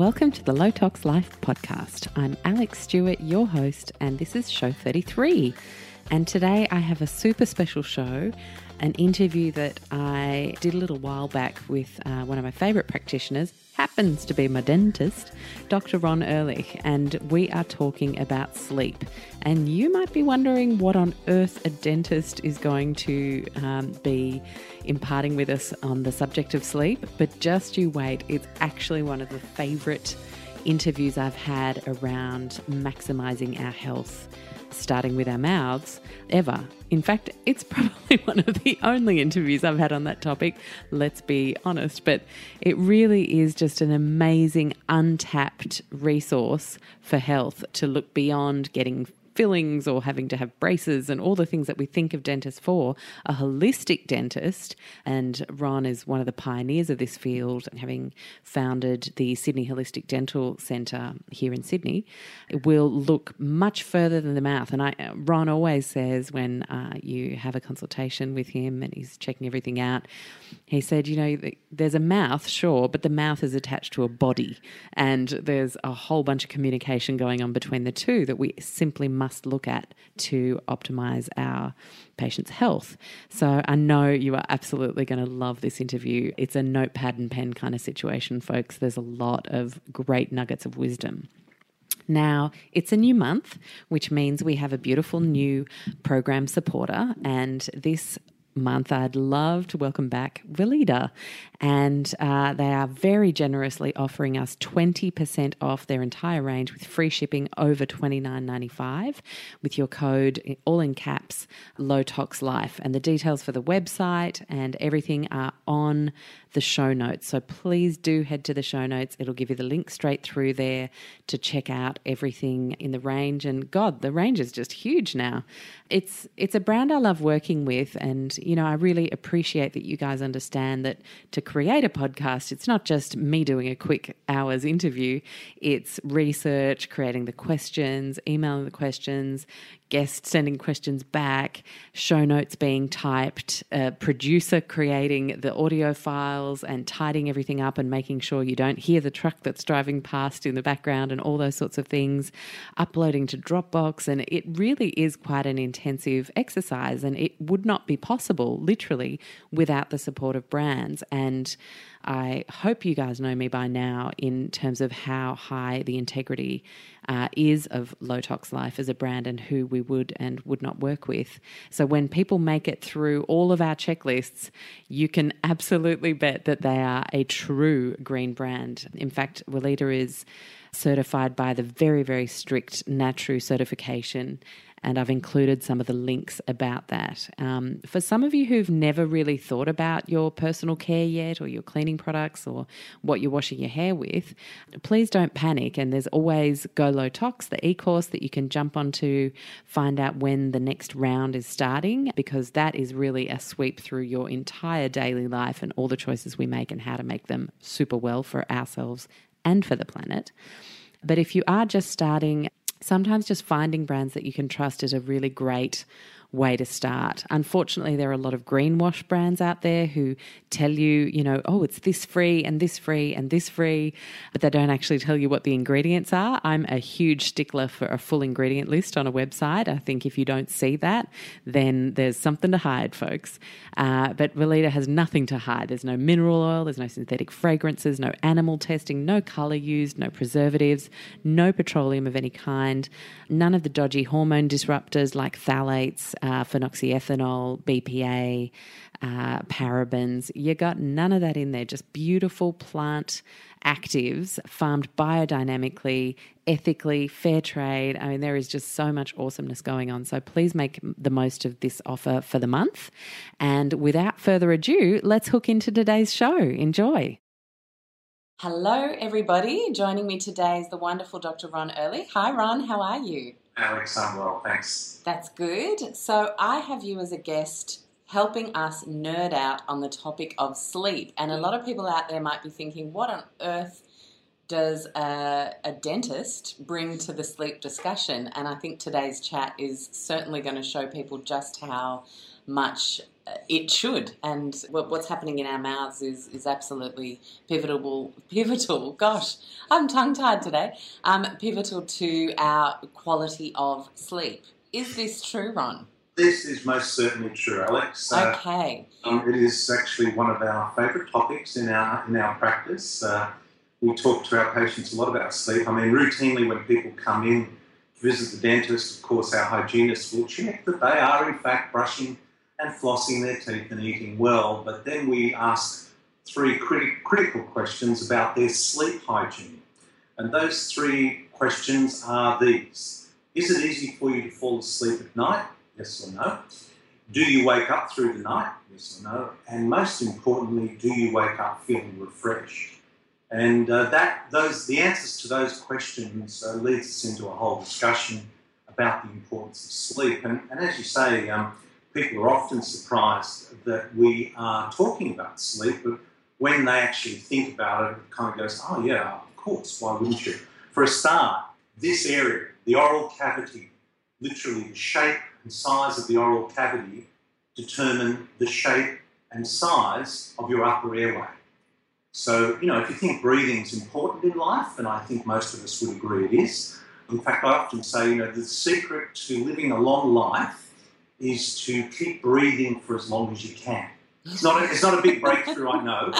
Welcome to the Low Tox Life podcast. I'm Alex Stewart, your host, and this is show 33. And today I have a super special show an interview that I did a little while back with uh, one of my favourite practitioners, happens to be my dentist, Dr. Ron Ehrlich, and we are talking about sleep. And you might be wondering what on earth a dentist is going to um, be imparting with us on the subject of sleep, but just you wait, it's actually one of the favourite interviews I've had around maximising our health starting with our mouths ever. In fact, it's probably one of the only interviews I've had on that topic, let's be honest. But it really is just an amazing, untapped resource for health to look beyond getting fillings or having to have braces and all the things that we think of dentists for, a holistic dentist, and Ron is one of the pioneers of this field, having founded the Sydney Holistic Dental Centre here in Sydney, will look much further than the mouth. And I, Ron always says when uh, you have a consultation with him and he's checking everything out, he said, you know, there's a mouth, sure, but the mouth is attached to a body, and there's a whole bunch of communication going on between the two that we simply must look at to optimize our patient's health. So I know you are absolutely going to love this interview. It's a notepad and pen kind of situation, folks. There's a lot of great nuggets of wisdom. Now, it's a new month, which means we have a beautiful new program supporter, and this month, I'd love to welcome back Weleda. And uh, they are very generously offering us 20% off their entire range with free shipping over $29.95 with your code, all in caps, Low Tox Life. And the details for the website and everything are on the show notes. So please do head to the show notes. It'll give you the link straight through there to check out everything in the range. And God, the range is just huge now. It's it's a brand I love working with, and you know I really appreciate that you guys understand that to create a podcast, it's not just me doing a quick hours interview. It's research, creating the questions, emailing the questions, guests sending questions back, show notes being typed, producer creating the audio files and tidying everything up and making sure you don't hear the truck that's driving past in the background and all those sorts of things, uploading to Dropbox. And it really is quite an intensive exercise, and it would not be possible, literally, without the support of brands. And I hope you guys know me by now in terms of how high the integrity uh, is of Low Tox Life as a brand and who we would and would not work with. So when people make it through all of our checklists, you can absolutely bet that they are a true green brand. In fact, Weleda is certified by the very, very strict NATRUE certification and I've included some of the links about that. Um, for some of you who've never really thought about your personal care yet, or your cleaning products, or what you're washing your hair with, please don't panic. And there's always Go Low Tox, the e course that you can jump onto, find out when the next round is starting, because that is really a sweep through your entire daily life and all the choices we make and how to make them super well for ourselves and for the planet. But if you are just starting, sometimes just finding brands that you can trust is a really great way to start. Unfortunately, there are a lot of greenwash brands out there who tell you, you know, oh, it's this free and this free and this free, but they don't actually tell you what the ingredients are. I'm a huge stickler for a full ingredient list on a website. I think if you don't see that, then there's something to hide, folks. Uh, but Weleda has nothing to hide. There's no mineral oil, there's no synthetic fragrances, no animal testing, no color used, no preservatives, no petroleum of any kind, none of the dodgy hormone disruptors like phthalates, uh, phenoxyethanol, BPA, uh, parabens. You got none of that in there, just beautiful plant actives farmed biodynamically, ethically, fair trade. I mean, there is just so much awesomeness going on. So please make the most of this offer for the month. And without further ado, let's hook into today's show. Enjoy. Hello, everybody. Joining me today is the wonderful Dr. Ron Ehrlich. Hi, Ron. How are you? Alex, I'm well, thanks. That's good. So I have you as a guest helping us nerd out on the topic of sleep. And a lot of people out there might be thinking, what on earth does a, a, dentist bring to the sleep discussion? And I think today's chat is certainly going to show people just how much uh, it should. And what's happening in our mouths is, is absolutely pivotal. Pivotal. Gosh, I'm tongue tied today. Um, pivotal to our quality of sleep. Is this true, Ron? This is most certainly true, Alex. Uh, okay. Um, it is actually one of our favourite topics in our in our practice. Uh, we talk to our patients a lot about sleep. I mean, routinely when people come in to visit the dentist, of course, our hygienists will check that they are in fact brushing and flossing their teeth and eating well. But then we ask three criti- critical questions about their sleep hygiene. And those three questions are these Is it easy for you to fall asleep at night? Yes or no? Do you wake up through the night? Yes or no? And most importantly, do you wake up feeling refreshed? And uh, that those the answers to those questions uh, leads us into a whole discussion about the importance of sleep. And, and as you say, um, people are often surprised that we are talking about sleep, but when they actually think about it, it kind of goes, oh, yeah, of course, why wouldn't you? For a start, this area, the oral cavity, literally the shape and size of the oral cavity determine the shape and size of your upper airway. So, you know, if you think breathing is important in life, and I think most of us would agree it is, in fact, I often say, you know, the secret to living a long life is to keep breathing for as long as you can. It's not a, it's not a big breakthrough, I know.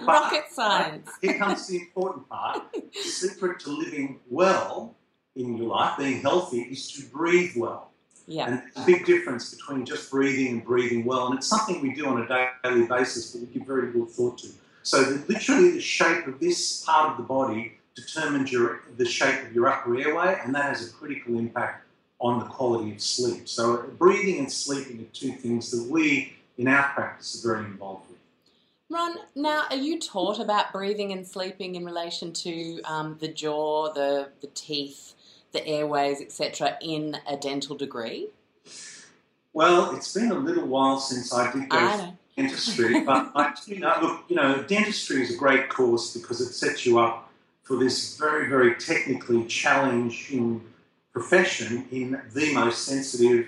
Rocket science. Here comes the important part. The secret to living well in your life, being healthy, is to breathe well. Yeah. And there's a big difference between just breathing and breathing well. And it's something we do on a daily basis, but we give very little thought to. So the, literally the shape of this part of the body determines your, the shape of your upper airway, and that has a critical impact on the quality of sleep. So, breathing and sleeping are two things that we in our practice are very involved with. Ron, now are you taught about breathing and sleeping in relation to um, the jaw, the, the teeth, the airways, etc., in a dental degree? Well, it's been a little while since I did go I dentistry, but I do know, look, you know, dentistry is a great course because it sets you up for this very, very technically challenging profession in the most sensitive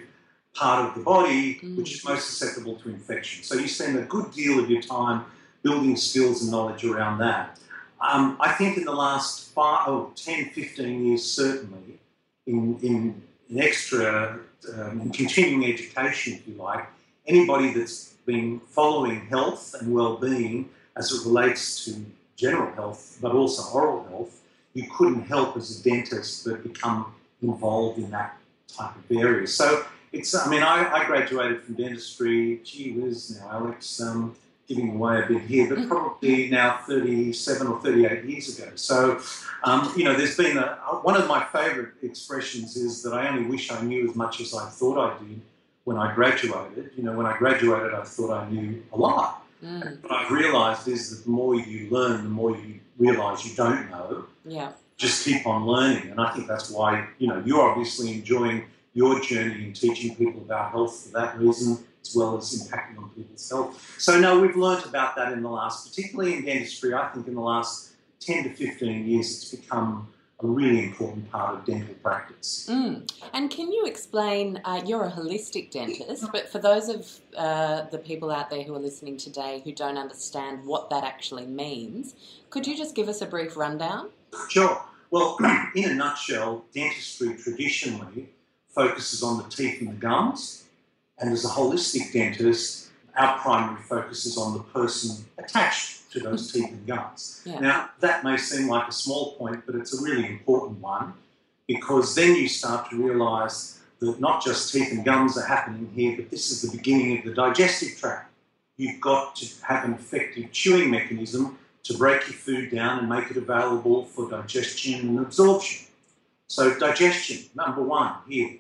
part of the body, mm. which is most susceptible to infection. So you spend a good deal of your time building skills and knowledge around that. Um, I think in the last five, oh, 10, 15 years, certainly, in, in, in extra um, in continuing education, if you like, anybody that's been following health and well-being as it relates to general health, but also oral health, you couldn't help as a dentist but become involved in that type of area. So it's, I mean, I, I graduated from dentistry, gee whiz, now Alex, um, giving away a bit here, but probably now 37 or 38 years ago. So, um, you know, there's been a, one of my favourite expressions is that I only wish I knew as much as I thought I did when I graduated. You know, when I graduated, I thought I knew a lot. Mm. What I've realised is that the more you learn, the more you realise you don't know. Yeah just keep on learning. And I think that's why, you know, you're obviously enjoying your journey in teaching people about health for that reason, as well as impacting on people's health. So, no, we've learnt about that in the last, particularly in dentistry, I think in the last 10 to 15 years, it's become a really important part of dental practice. Mm. And can you explain? Uh, you're a holistic dentist, but for those of uh, the people out there who are listening today who don't understand what that actually means, could you just give us a brief rundown? Sure. Well, in a nutshell, dentistry traditionally focuses on the teeth and the gums, and as a holistic dentist, our primary focus is on the person attached to those teeth and gums. Yeah. Now, that may seem like a small point, but it's a really important one because then you start to realise that not just teeth and gums are happening here, but this is the beginning of the digestive tract. You've got to have an effective chewing mechanism to break your food down and make it available for digestion and absorption. So, digestion, number one, here.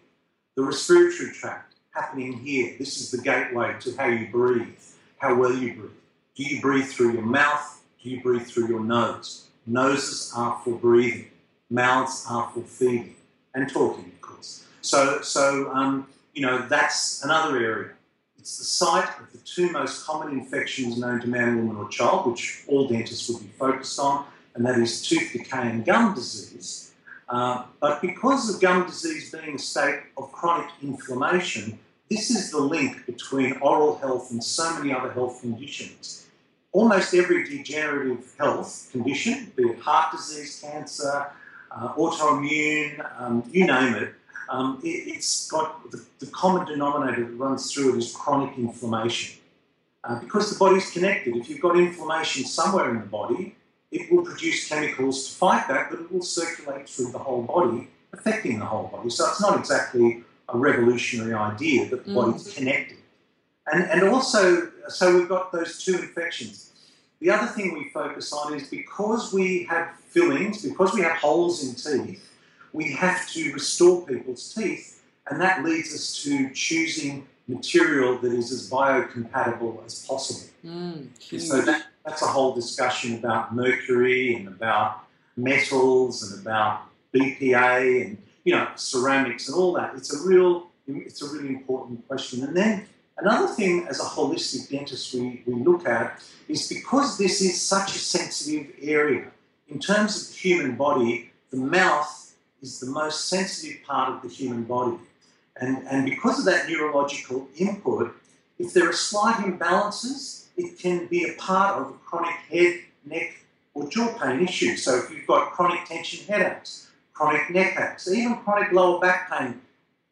The respiratory tract, happening here. This is the gateway to how you breathe, how well you breathe. Do you breathe through your mouth? Do you breathe through your nose? Noses are for breathing, mouths are for feeding and talking, of course. So, so um, you know, that's another area. It's the site of the two most common infections known to man, woman, or child, which all dentists would be focused on, and that is tooth decay and gum disease. Uh, but because of gum disease being a state of chronic inflammation, this is the link between oral health and so many other health conditions. Almost every degenerative health condition, be it heart disease, cancer, uh, autoimmune, um, you name it, um, it, has got the, the, common denominator that runs through it is chronic inflammation. Uh, because the body's connected, if you've got inflammation somewhere in the body, it will produce chemicals to fight that, but it will circulate through the whole body, affecting the whole body. So it's not exactly a revolutionary idea that the mm. body's connected. And, and also, so we've got those two infections. The other thing we focus on is because we have fillings, because we have holes in teeth, we have to restore people's teeth, and that leads us to choosing material that is as biocompatible as possible. Mm, so that, that's a whole discussion about mercury and about metals and about BPA and you know ceramics and all that. It's a real it's a really important question. And then another thing as a holistic dentist we, we look at is because this is such a sensitive area in terms of the human body, the mouth is the most sensitive part of the human body. And, and because of that neurological input, if there are slight imbalances, it can be a part of a chronic head, neck, or jaw pain issue. So if you've got chronic tension headaches, chronic neck aches, even chronic lower back pain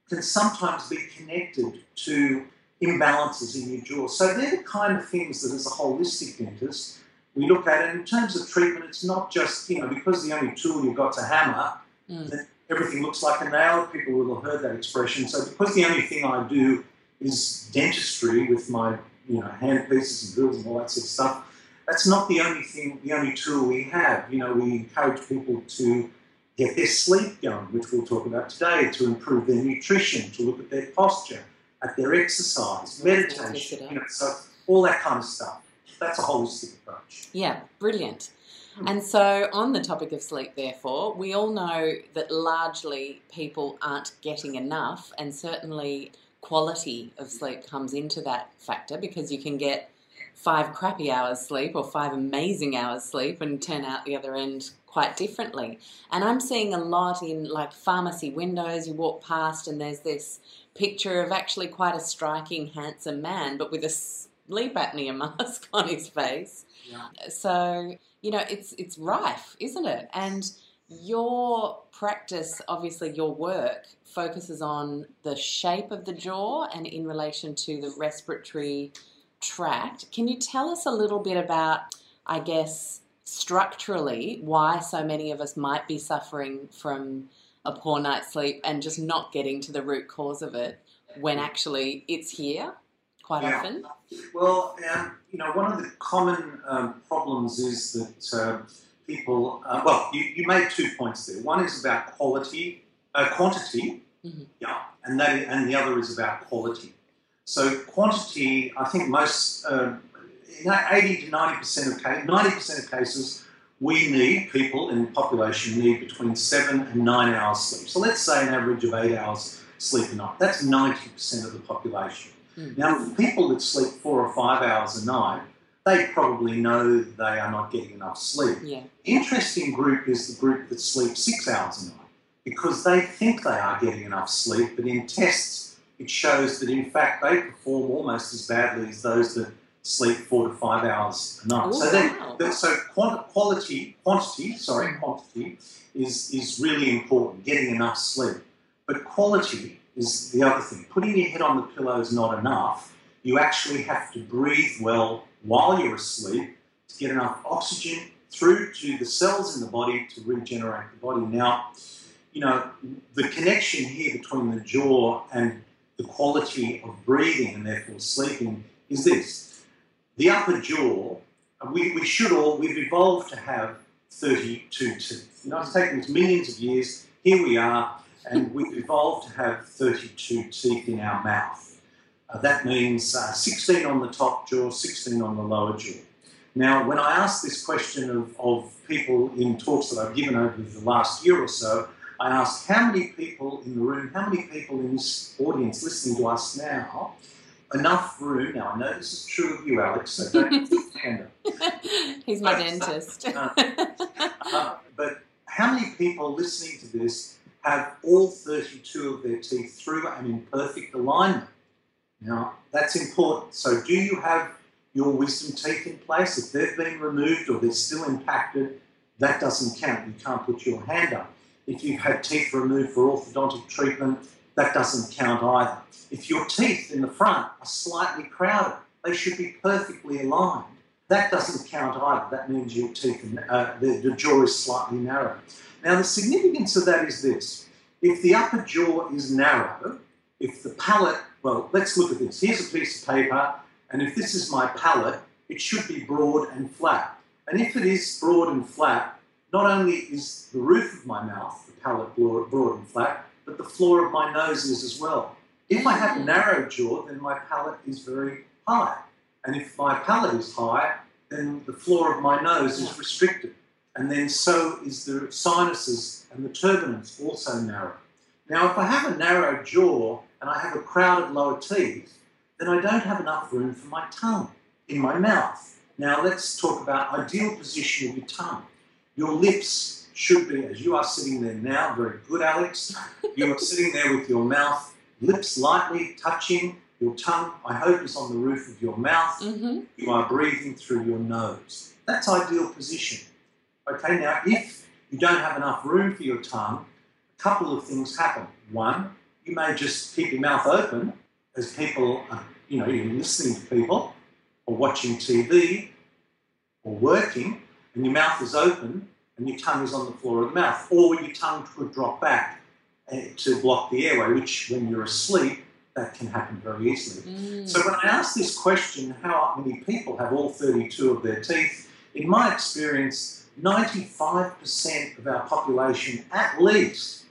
can sometimes be connected to imbalances in your jaw. So they're the kind of things that as a holistic dentist, we look at. And in terms of treatment, it's not just, you know, because the only tool you've got to hammer Mm. Everything looks like a nail. People will have heard that expression. So because the only thing I do is dentistry with my you know hand pieces and drills and all that sort of stuff, that's not the only thing, the only tool we have. You know, we encourage people to get their sleep going, which we'll talk about today, to improve their nutrition, to look at their posture, at their exercise, meditation, you know, so all that kind of stuff. That's a holistic approach. Yeah, brilliant. Hmm. And so, on the topic of sleep, therefore, we all know that largely people aren't getting enough, and certainly quality of sleep comes into that factor because you can get five crappy hours sleep or five amazing hours sleep and turn out the other end quite differently. And I'm seeing a lot in like pharmacy windows, you walk past and there's this picture of actually quite a striking, handsome man, but with a sleep apnea mask on his face. Yeah. So you know, it's it's rife, isn't it? And your practice, obviously, your work focuses on the shape of the jaw and in relation to the respiratory tract. Can you tell us a little bit about, I guess, structurally, why so many of us might be suffering from a poor night's sleep and just not getting to the root cause of it when actually it's here quite yeah. often? Well, um, you know, one of the common um, problems is that uh, people, uh, well, you, you, made two points there. One is about quality, uh, quantity, mm-hmm. yeah, and that, and the other is about quality. So quantity, I think most, uh, 80 to 90 percent of cases, 90 percent of cases, we need people in the population need between seven and nine hours sleep. So let's say an average of eight hours sleep a night. That's 90 percent of the population. Mm. Now, people that sleep four or five hours a night, they probably know they are not getting enough sleep. Yeah. Interesting group is the group that sleeps six hours a night because they think they are getting enough sleep, but in tests it shows that in fact they perform almost as badly as those that sleep four to five hours a night. So, wow. so quality, quantity, sorry, quantity is is really important. Getting enough sleep, but quality is the other thing. Putting your head on the pillow is not enough. You actually have to breathe well while you're asleep to get enough oxygen through to the cells in the body to regenerate the body. Now, you know, the connection here between the jaw and the quality of breathing and therefore sleeping is this. The upper jaw, we, we should all, we've evolved to have 32 teeth. You know, it's taken us millions of years. Here we are and we've evolved to have 32 teeth in our mouth. Uh, that means uh, 16 on the top jaw, 16 on the lower jaw. Now, when I ask this question of, of people in talks that I've given over the last year or so, I ask how many people in the room, how many people in this audience listening to us now, enough room. Now, I know this is true of you, Alex, so don't stand up. He's my dentist. Uh, uh, but how many people listening to this have all 32 of their teeth through and in perfect alignment. Now, that's important. So, do you have your wisdom teeth in place? If they've been removed or they're still impacted, that doesn't count. You can't put your hand up. If you've had teeth removed for orthodontic treatment, that doesn't count either. If your teeth in the front are slightly crowded, they should be perfectly aligned. That doesn't count either. That means your teeth, uh, the, the jaw is slightly narrow. Now, the significance of that is this if the upper jaw is narrow, if the palate, well, let's look at this. Here's a piece of paper, and if this is my palate, it should be broad and flat. And if it is broad and flat, not only is the roof of my mouth, the palate broad and flat, but the floor of my nose is as well. If I have a narrow jaw, then my palate is very high. And if my palate is high, then the floor of my nose is restricted. And then so is the sinuses and the turbinates also narrow. Now, if I have a narrow jaw and I have a crowded lower teeth, then I don't have enough room for my tongue in my mouth. Now, let's talk about ideal position of your tongue. Your lips should be, as you are sitting there now, very good, Alex. You are sitting there with your mouth, lips lightly touching, your tongue, I hope, is on the roof of your mouth. Mm-hmm. You are breathing through your nose. That's ideal position. Okay, now if you don't have enough room for your tongue, a couple of things happen. One, you may just keep your mouth open as people, are, you know, you're listening to people or watching TV or working, and your mouth is open and your tongue is on the floor of the mouth, or your tongue could drop back eh, to block the airway, which when you're asleep, that can happen very easily. Mm. So when I ask this question, how many people have all 32 of their teeth? In my experience, 95% of our population, at least,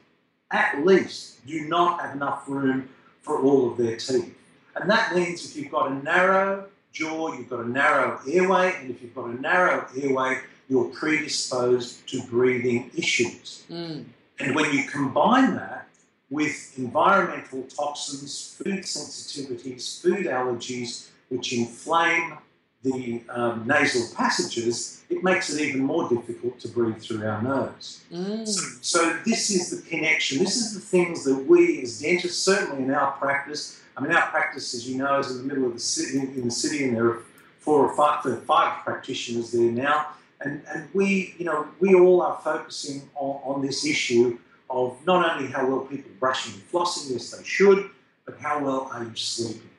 at least, do not have enough room for all of their teeth. And that means if you've got a narrow jaw, you've got a narrow airway, and if you've got a narrow airway, you're predisposed to breathing issues. Mm. And when you combine that with environmental toxins, food sensitivities, food allergies, which inflame the um, nasal passages, it makes it even more difficult to breathe through our nose. Mm. So, so, this is the connection. This is the things that we as dentists, certainly in our practice, I mean, our practice, as you know, is in the middle of the city, in the city, and there are four or five, five practitioners there now. And, and we, you know, we all are focusing on, on this issue of not only how well people are brushing and flossing, yes, they should, but how well are you sleeping?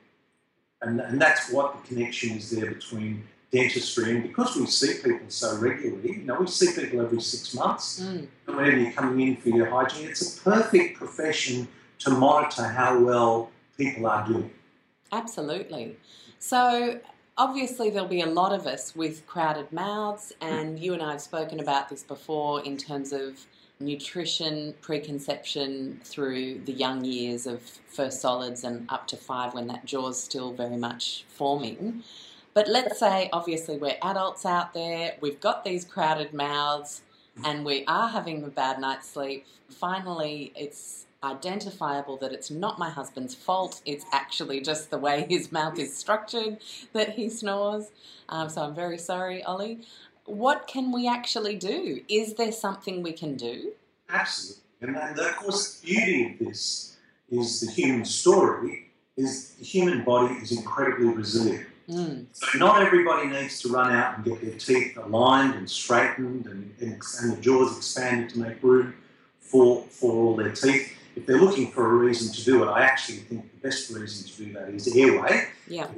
And, and that's what the connection is there between dentistry and because we see people so regularly, you know, we see people every six months, mm. and whenever you're coming in for your hygiene, it's a perfect profession to monitor how well people are doing. Absolutely. So, obviously, there'll be a lot of us with crowded mouths, and you and I have spoken about this before in terms of nutrition, preconception through the young years of first solids and up to five when that jaw's still very much forming. But let's say, obviously, we're adults out there, we've got these crowded mouths, and we are having a bad night's sleep. Finally, it's identifiable that it's not my husband's fault, it's actually just the way his mouth is structured that he snores. Um, so I'm very sorry, Ollie what can we actually do? Is there something we can do? Absolutely. And, of course, the beauty of this is the human story is the human body is incredibly resilient. Mm. So not everybody needs to run out and get their teeth aligned and straightened and, and, and the jaws expanded to make room for, for all their teeth. If they're looking for a reason to do it, I actually think the best reason to do that is airway. Yeah.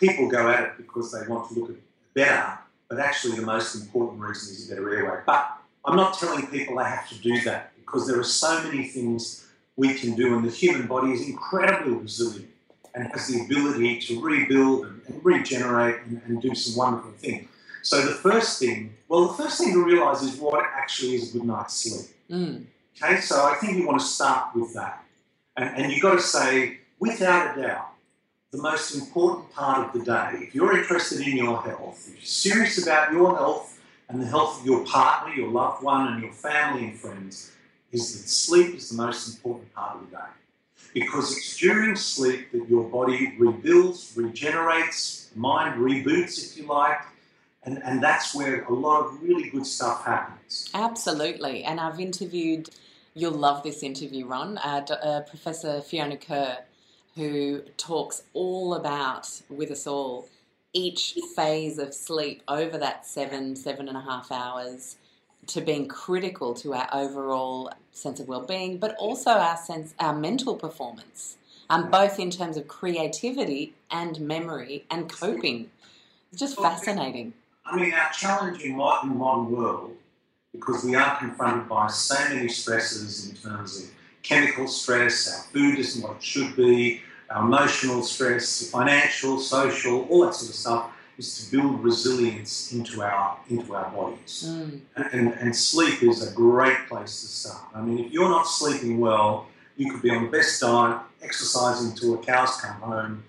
People go at it because they want to look at better but actually the most important reason is a better airway. But I'm not telling people they have to do that because there are so many things we can do, and the human body is incredibly resilient and has the ability to rebuild and, and regenerate and, and, do some wonderful things. So the first thing, well, the first thing to realise is what actually is a good night's sleep. Mm. Okay, so I think you want to start with that, and, and you've got to say, without a doubt, the most important part of the day. If you're interested in your health, if you're serious about your health and the health of your partner, your loved one, and your family and friends, is that sleep is the most important part of the day. Because it's during sleep that your body rebuilds, regenerates, mind reboots, if you like, and, and that's where a lot of really good stuff happens. Absolutely. And I've interviewed, you'll love this interview, Ron, uh, uh, Professor Fiona Kerr who talks all about with us all each phase of sleep over that seven, seven and a half hours to being critical to our overall sense of well-being, but also our sense, our mental performance, um, both in terms of creativity and memory and coping. It's just fascinating. I mean, our challenge in modern, modern world, because we are confronted by so many stresses in terms of chemical stress, our food isn't what it should be, our emotional stress, financial, social, all that sort of stuff, is to build resilience into our into our bodies. Mm. And, and sleep is a great place to start. I mean, if you're not sleeping well, you could be on the best diet, exercising till the cows come home.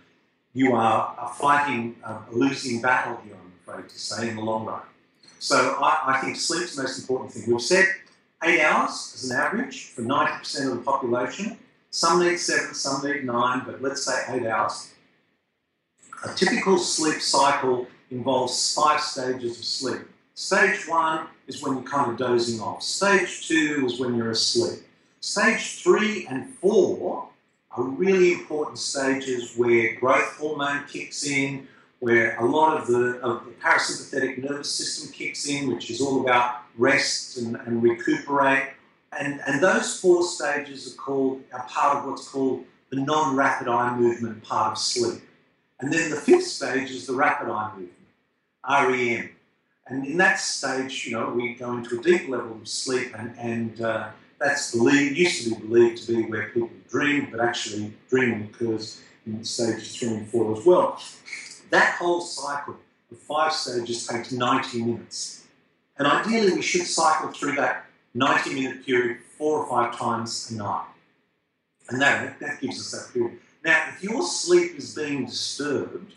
You are, are fighting a losing battle here, to say, in the long run. So I, I think sleep's the most important thing. We've said eight hours as an average for 90% of the population. Some need seven, some need nine, but let's say eight hours. A typical sleep cycle involves five stages of sleep. Stage one is when you're kind of dozing off. Stage two is when you're asleep. Stage three and four are really important stages where growth hormone kicks in, where a lot of the, of the parasympathetic nervous system kicks in, which is all about rest and, and recuperate. And, and those four stages are called are part of what's called the non-rapid eye movement part of sleep. And then the fifth stage is the rapid eye movement, REM. And in that stage, you know, we go into a deep level of sleep, and, and uh, that's believed, used to be believed to be where people dream, but actually dreaming occurs in stages three and four as well. That whole cycle of five stages takes 90 minutes. And ideally, we should cycle through that 90 minute period four or five times a night. And that, that gives us that period. Now, if your sleep is being disturbed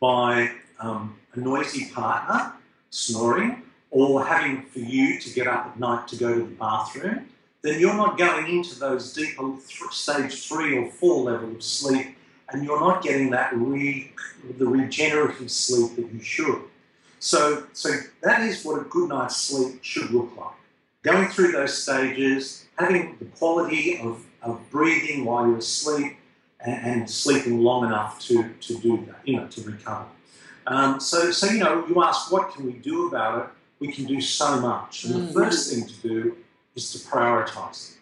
by um, a noisy partner, snoring, or having for you to get up at night to go to the bathroom, then you're not going into those deeper th- stage three or four level of sleep, and you're not getting that re- the regenerative sleep that you should. So, so that is what a good night's sleep should look like. Going through those stages, having the quality of, of breathing while you're asleep, and, and, sleeping long enough to, to do that, you know, to recover. Um, so, so, you know, you ask what can we do about it? We can do so much. And mm. the first thing to do is to prioritize. it.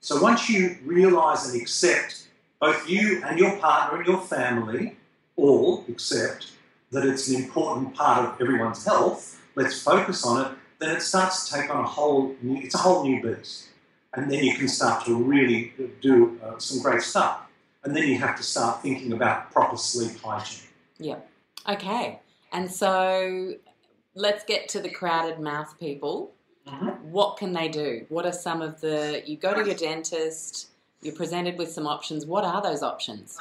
So once you realize and accept, both you and your partner and your family all accept that it's an important part of everyone's health, let's focus on it, then it starts to take on a whole new, it's a whole new beast. And then you can start to really do uh, some great stuff and then you have to start thinking about proper sleep hygiene. Yeah. Okay. And so let's get to the crowded mouth people. Mm-hmm. What can they do? What are some of the? You go to your dentist. You're presented with some options. What are those options?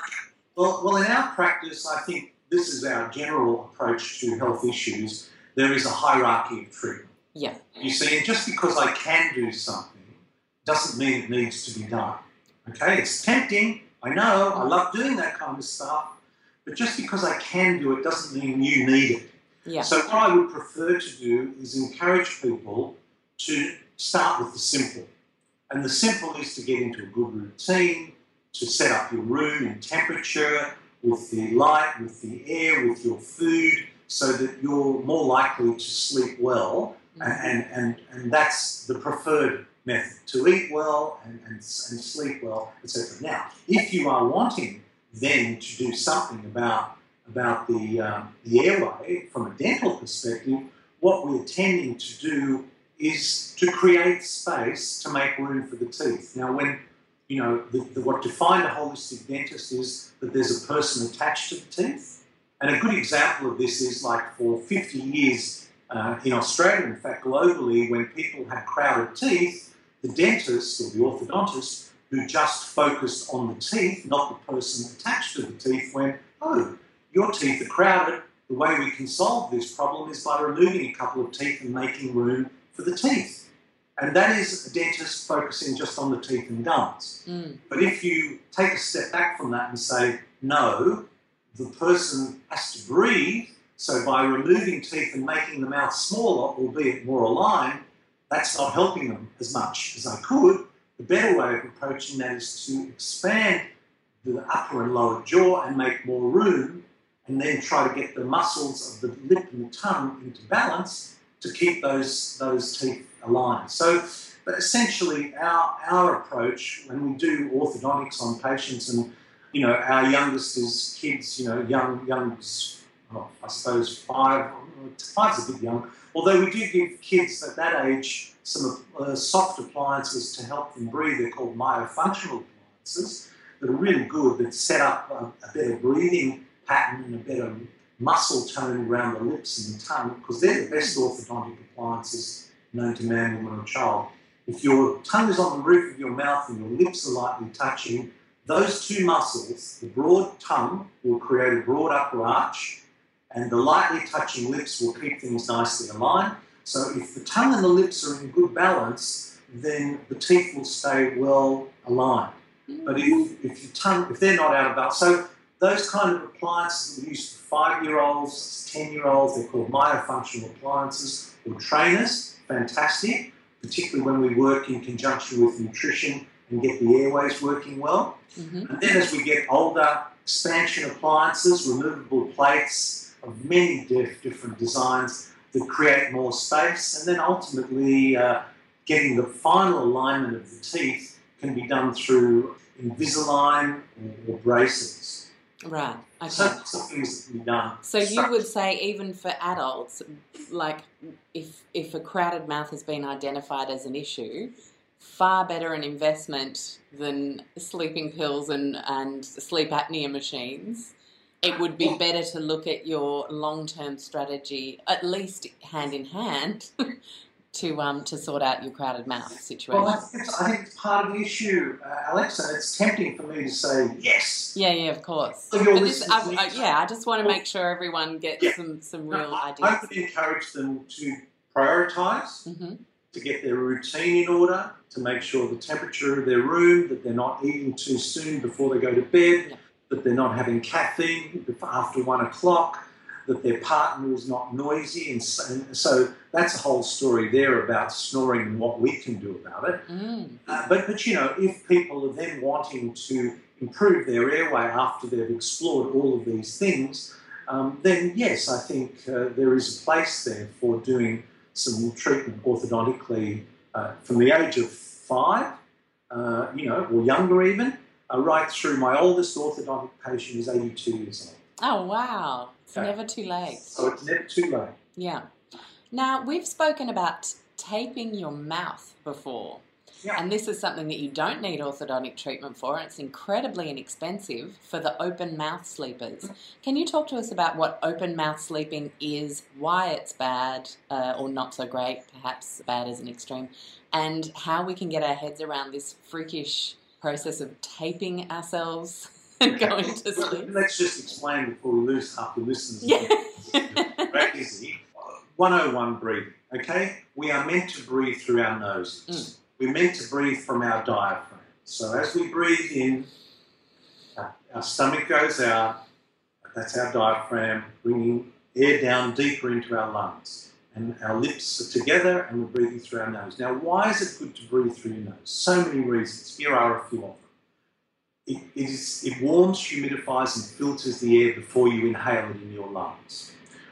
Well, well, in our practice, I think this is our general approach to health issues. There is a hierarchy of treatment. Yeah. You see, and just because I can do something doesn't mean it needs to be done. Okay, it's tempting, I know, I love doing that kind of stuff, but just because I can do it doesn't mean you need it. Yeah. So, what I would prefer to do is encourage people to start with the simple. And the simple is to get into a good routine, to set up your room in temperature, with the light, with the air, with your food, so that you're more likely to sleep well. Mm-hmm. And, and, and that's the preferred method to eat well and, and, and sleep well, etc. Now, if you are wanting then to do something about about the um, the airway from a dental perspective, what we're tending to do is to create space to make room for the teeth. Now, when you know the, the, what defines a holistic dentist is that there's a person attached to the teeth, and a good example of this is like for 50 years uh, in Australia, in fact globally, when people had crowded teeth, the dentist or the orthodontist who just focused on the teeth, not the person attached to the teeth, went, oh, your teeth are crowded. The way we can solve this problem is by removing a couple of teeth and making room for the teeth. And that is a dentist focusing just on the teeth and gums. Mm. But if you take a step back from that and say, no, the person has to breathe, so by removing teeth and making the mouth smaller, albeit more aligned, that's not helping them as much as I could. The better way of approaching that is to expand the upper and lower jaw and make more room, and then try to get the muscles of the lip and the tongue into balance to keep those those teeth aligned. So, but essentially, our our approach when we do orthodontics on patients, and you know, our youngest is kids, you know, young young, I suppose five, five's a bit young. Although we do give kids at that age some uh, soft appliances to help them breathe. They're called myofunctional appliances that are really good that set up a, a better breathing pattern and a better muscle tone around the lips and the tongue because they're the best orthodontic appliances known to man, woman, or child. If your tongue is on the roof of your mouth and your lips are lightly touching, those two muscles, the broad tongue will create a broad upper arch, and the lightly touching lips will keep things nicely aligned. So if the tongue and the lips are in good balance, then the teeth will stay well aligned. Mm. But if, if your tongue, if they're not out of balance, so those kind of appliances that we use for five-year-olds, ten-year-olds, they're called myofunctional appliances or trainers. Fantastic, particularly when we work in conjunction with nutrition and get the airways working well. Mm-hmm. And then as we get older, expansion appliances, removable plates of many diff- different designs that create more space, and then ultimately uh, getting the final alignment of the teeth can be done through Invisalign or braces. Right. Okay. So that's the things that can be done. So you would say even for adults, like if if a crowded mouth has been identified as an issue, far better an investment than sleeping pills and, and sleep apnea machines. It would be better to look at your long term strategy, at least hand in hand, to um to sort out your crowded mouth situation. Well, I think, it's, I think it's part of the issue, uh, Alexa. It's tempting for me to say yes. yeah, yeah, of course. So this, I, I, yeah, I just want to make sure everyone gets Yeah. some some No, real I, I ideas. would encourage them to prioritise. hmm to get their routine in order, to make sure the temperature of their room, that they're not eating too soon before they go to bed, Yeah. that they're not having caffeine after one o'clock, that their partner is not noisy. And so, and so that's a whole story there about snoring and what we can do about it. Mm. Uh, but, but, you know, if people are then wanting to improve their airway after they've explored all of these things, um, then yes, I think uh, there is a place there for doing some treatment orthodontically uh, from the age of five, uh, you know, or younger even, uh, right through. My oldest orthodontic patient is 82 years old. Oh wow! It's never too late. So it's never too late. Yeah. Now, we've spoken about taping your mouth before. Yeah. And this is something that you don't need orthodontic treatment for, and it's incredibly inexpensive for the open mouth sleepers. Can you talk to us about what open mouth sleeping is, why it's bad uh, or not so great, perhaps bad as an extreme, and how we can get our heads around this freakish process of taping ourselves and going to sleep? Let's just explain before we lose half the listeners. Yeah. Very easy. 101 breathing. Okay? We are meant to breathe through our noses. Mm. We're meant to breathe from our diaphragm. So as we breathe in, our, our stomach goes out. That's our diaphragm, bringing air down deeper into our lungs. And our lips are together and we're breathing through our nose. Now, why is it good to breathe through your nose? So many reasons. Here are a few of them. It, is, it warms, humidifies, and filters the air before you inhale it in your lungs.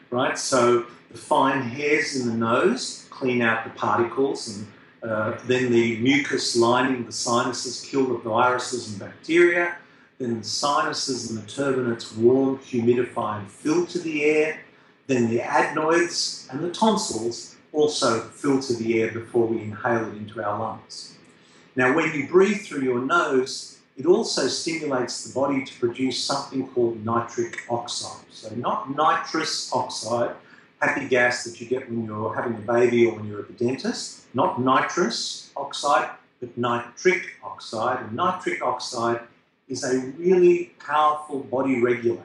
Right? So the fine hairs in the nose clean out the particles, and uh, then the mucus lining the sinuses kill the viruses and bacteria. Then the sinuses and the turbinates warm, humidify, and filter the air. Then the adenoids and the tonsils also filter the air before we inhale it into our lungs. Now, when you breathe through your nose, it also stimulates the body to produce something called nitric oxide. So, not nitrous oxide, happy gas that you get when you're having a baby or when you're at the dentist, not nitrous oxide, but nitric oxide. And nitric oxide is a really powerful body regulator.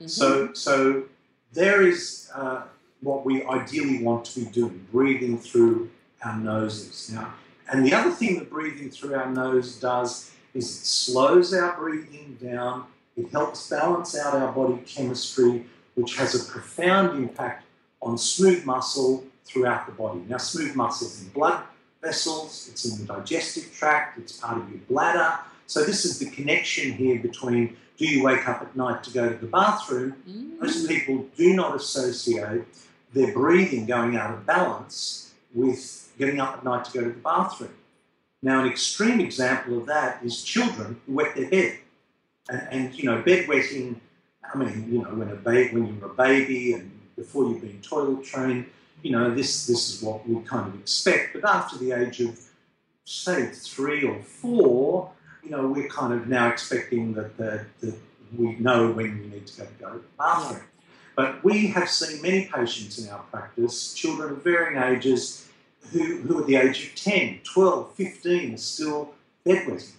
Mhm. So, so there is uh, what we ideally want to be doing, breathing through our noses. Now, and the other thing that breathing through our nose does is it slows our breathing down. It helps balance out our body chemistry, which has a profound impact on smooth muscle throughout the body. Now, smooth muscle is in blood vessels, it's in the digestive tract, it's part of your bladder, So this is the connection here between do you wake up at night to go to the bathroom? Mm. Most people do not associate their breathing going out of balance with getting up at night to go to the bathroom. Now, an extreme example of that is children who wet their bed. And, and you know, bedwetting, I mean, you know, when, a ba- when you're a baby and before you've been toilet trained, you know, this, this is what we kind of expect. But after the age of, say, three or four, you know, we're kind of now expecting that, that, that we know when we need to go to, go to the bathroom. But we have seen many patients in our practice, children of varying ages, who, who at the age of 10, 12, 15 are still bedwetting.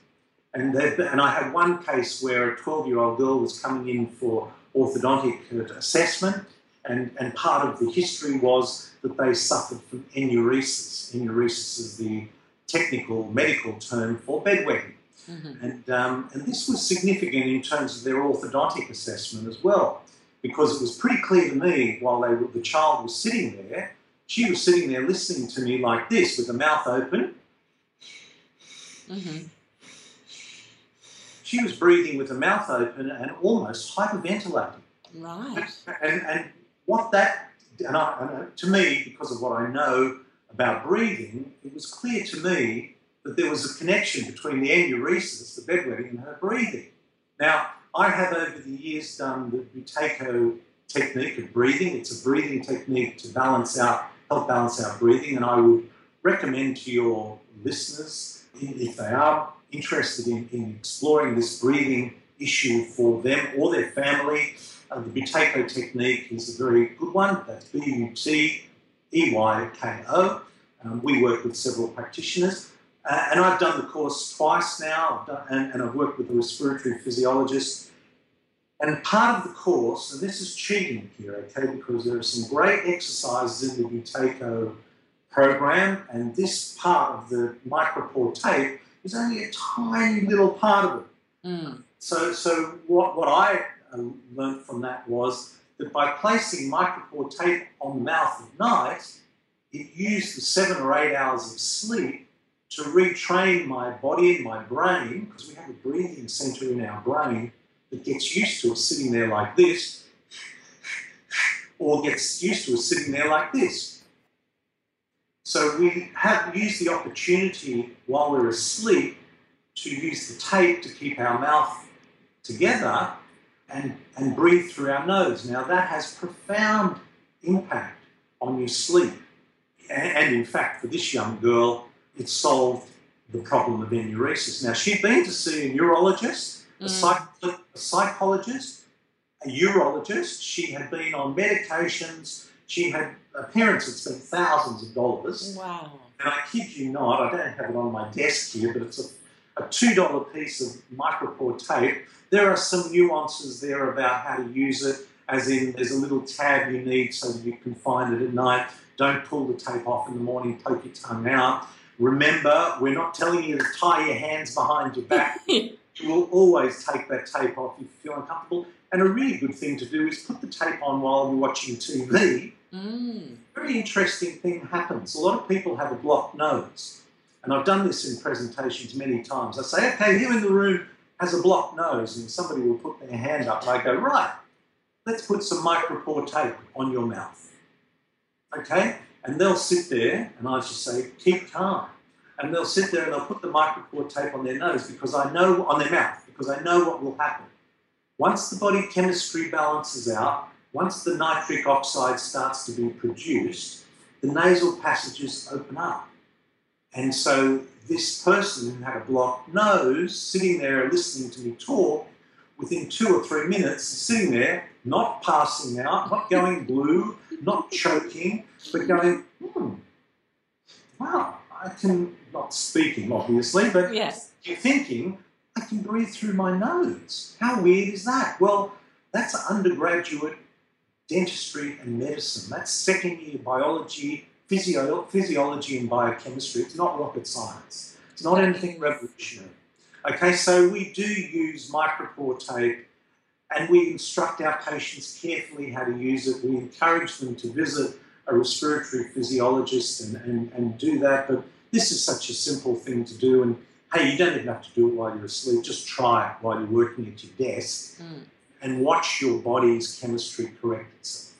And, and I had one case where a 12 year old girl was coming in for orthodontic assessment, and, and part of the history was that they suffered from enuresis. Enuresis is the technical medical term for bedwetting. Mhm. And, um, and this was significant in terms of their orthodontic assessment as well, because it was pretty clear to me while they were, the child was sitting there, she was sitting there listening to me like this with the mouth open. Mhm. She was breathing with the mouth open and almost hyperventilating. Right. And, and what that, and, I, and to me, because of what I know about breathing, it was clear to me that there was a connection between the enuresis, the bedwetting, and her breathing. Now, I have over the years done the Buteyko technique of breathing. It's a breathing technique to balance out, help balance our breathing, and I would recommend to your listeners, if they are interested in, in exploring this breathing issue for them or their family, uh, the Buteyko technique is a very good one. That's B U T E Y K O. Um, we work with several practitioners. Uh, and I've done the course twice now, done, and, and I've worked with a respiratory physiologist. And part of the course, and this is cheating here, okay, because there are some great exercises in the Buteyko program, and this part of the micropore tape is only a tiny little part of it. Mm. So, so what, what I uh, learned from that was that by placing micropore tape on the mouth at night, it used the seven or eight hours of sleep to retrain my body and my brain, because we have a breathing center in our brain that gets used to us sitting there like this, or gets used to us sitting there like this. So we have used the opportunity while we're asleep to use the tape to keep our mouth together and, and breathe through our nose. Now that has profound impact on your sleep. And, and in fact, for this young girl, it solved the problem of enuresis. Now she'd been to see a neurologist, a, Mm. psych- a psychologist, a urologist. She had been on medications. She had her parents had spent thousands of dollars. Wow. And I kid you not, I don't have it on my desk here, but it's a, a $2 piece of micropore tape. There are some nuances there about how to use it, as in there's a little tab you need so that you can find it at night. Don't pull the tape off in the morning, poke your tongue out. Remember, we're not telling you to tie your hands behind your back. You will always take that tape off if you feel uncomfortable. And a really good thing to do is put the tape on while you're watching TV Mm. very interesting thing happens. A lot of people have a blocked nose. And I've done this in presentations many times. I say, okay, who in the room has a blocked nose? And somebody will put their hand up and I go, right, let's put some micropore tape on your mouth. Okay? And they'll sit there and I just say, keep calm. And they'll sit there and they'll put the micropore tape on their nose because I know, on their mouth, because I know what will happen. Once the body chemistry balances out, once the nitric oxide starts to be produced, the nasal passages open up. And so this person who had a blocked nose, sitting there listening to me talk, within two or three minutes, sitting there, not passing out, not going blue, not choking, but going, hmm, wow, I can, not speaking obviously, but Yes. you're thinking, I can breathe through my nose. How weird is that? Well, that's undergraduate dentistry and medicine. That's second year biology, physio- physiology, and biochemistry. It's not rocket science. It's not anything revolutionary. Okay, so we do use micropore tape and we instruct our patients carefully how to use it. We encourage them to visit a respiratory physiologist and, and, and do that. But this is such a simple thing to do. And hey, you don't even have to do it while you're asleep. Just try it while you're working at your desk Mm. and watch your body's chemistry correct itself.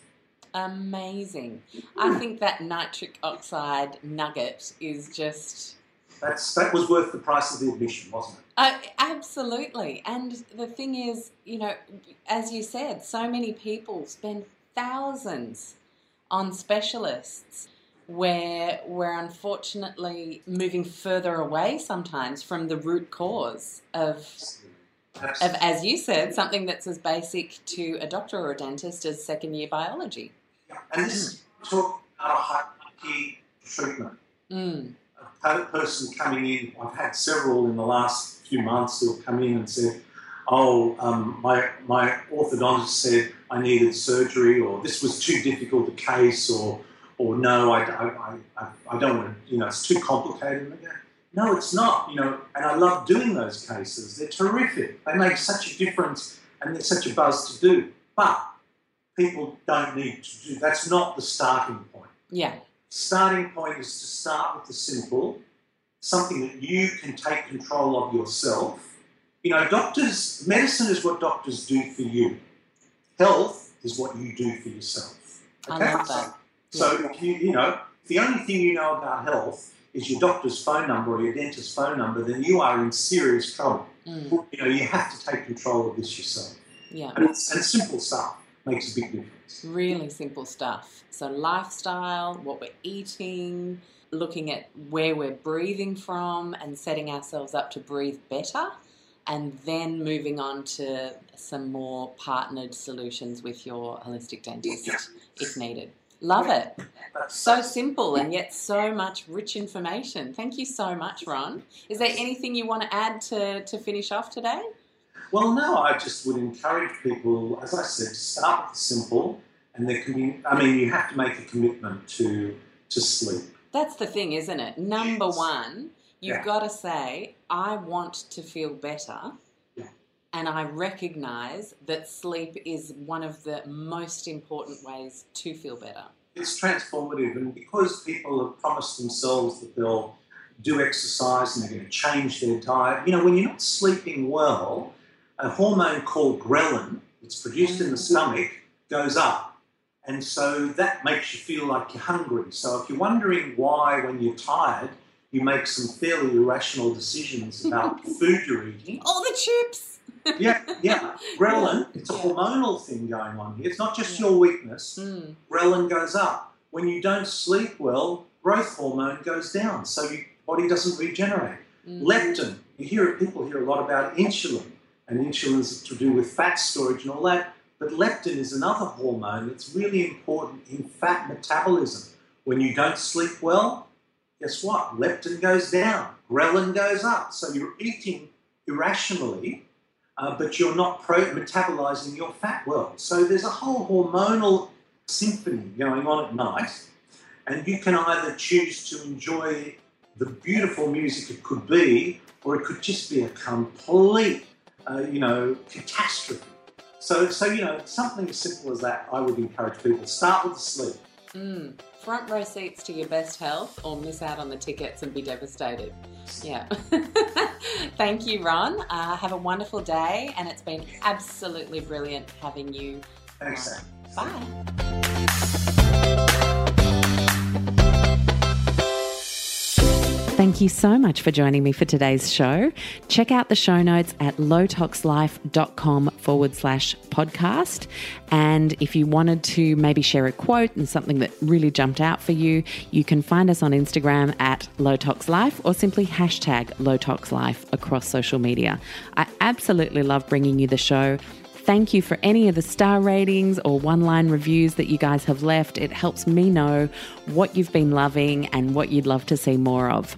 Amazing. I think that nitric oxide nugget is just That's that was worth the price of the admission, wasn't it? Uh, absolutely. And the thing is, you know, as you said, so many people spend thousands on specialists where we're unfortunately moving further away sometimes from the root cause of, of, as you said, something that's as basic to a doctor or a dentist as second year biology. And this is talk about a hierarchy treatment. Mm. a person coming in, I've had several in the last few months who have come in and said, oh, um, my, my orthodontist said I needed surgery, or this was too difficult a case, or, or no, I, I, I, I don't want to, you know, it's too complicated. And I go, no, it's not, you know, and I love doing those cases. They're terrific. They make such a difference and they're such a buzz to do. But people don't need to do, that's not the starting point Yeah. starting point is to start with the simple, something that you can take control of yourself. You know, doctors, medicine is what doctors do for you. Health is what you do for yourself. I love that. So, you, you know, if the only thing you know about health is your doctor's phone number or your dentist's phone number, then you are in serious trouble. Mm. You know, you have to take control of this yourself. Yeah. And, it's, and simple stuff makes a big difference. Really simple stuff. So, lifestyle, what we're eating, looking at where we're breathing from, and setting ourselves up to breathe better, and then moving on to some more partnered solutions with your holistic dentist if needed. Love it. So simple and yet so much rich information. Thank you so much, Ron. Is there anything you want to add to, to finish off today? Well, no, I just would encourage people, as I said, to start with the simple, and there can be. I mean, you have to make a commitment to to sleep. That's the thing, isn't it? Number Yes. one, you've Yeah. got to say, I want to feel better. And I recognize that sleep is one of the most important ways to feel better. It's transformative, and because people have promised themselves that they'll do exercise and they're going to change their diet, you know, when you're not sleeping well, a hormone called ghrelin, that's produced in the mm-hmm. stomach, goes up. And so that makes you feel like you're hungry. So if you're wondering why, when you're tired, you make some fairly irrational decisions about the food you're eating, All the chips! Yeah, yeah. Ghrelin, it's a hormonal thing going on here. It's not just your weakness. Mm, Ghrelin goes up. When you don't sleep well, growth hormone goes down, so your body doesn't regenerate. mm. Leptin, you hear people hear a lot about insulin, and insulin's to do with fat storage and all that. But leptin is another hormone that's really important in fat metabolism. When you don't sleep well, guess what? Leptin goes down, ghrelin goes up. So you're eating irrationally, uh, but you're not metabolizing your fat well. So there's a whole hormonal symphony going on at night, and you can either choose to enjoy the beautiful music it could be, or it could just be a complete, uh, you know, catastrophe. So, so you know, something as simple as that, I would encourage people start with the sleep. Mm. Front row seats to your best health or miss out on the tickets and be devastated. Yeah. Thank you, Ron. Uh, have a wonderful day, and it's been absolutely brilliant having you. Thanks. Bye. Thank you so much for joining me for today's show. Check out the show notes at lowtoxlife.com forward slash podcast. And if you wanted to maybe share a quote and something that really jumped out for you, you can find us on Instagram at lowtoxlife or simply hashtag lowtoxlife across social media. I absolutely love bringing you the show. Thank you for any of the star ratings or one line reviews that you guys have left. It helps me know what you've been loving and what you'd love to see more of.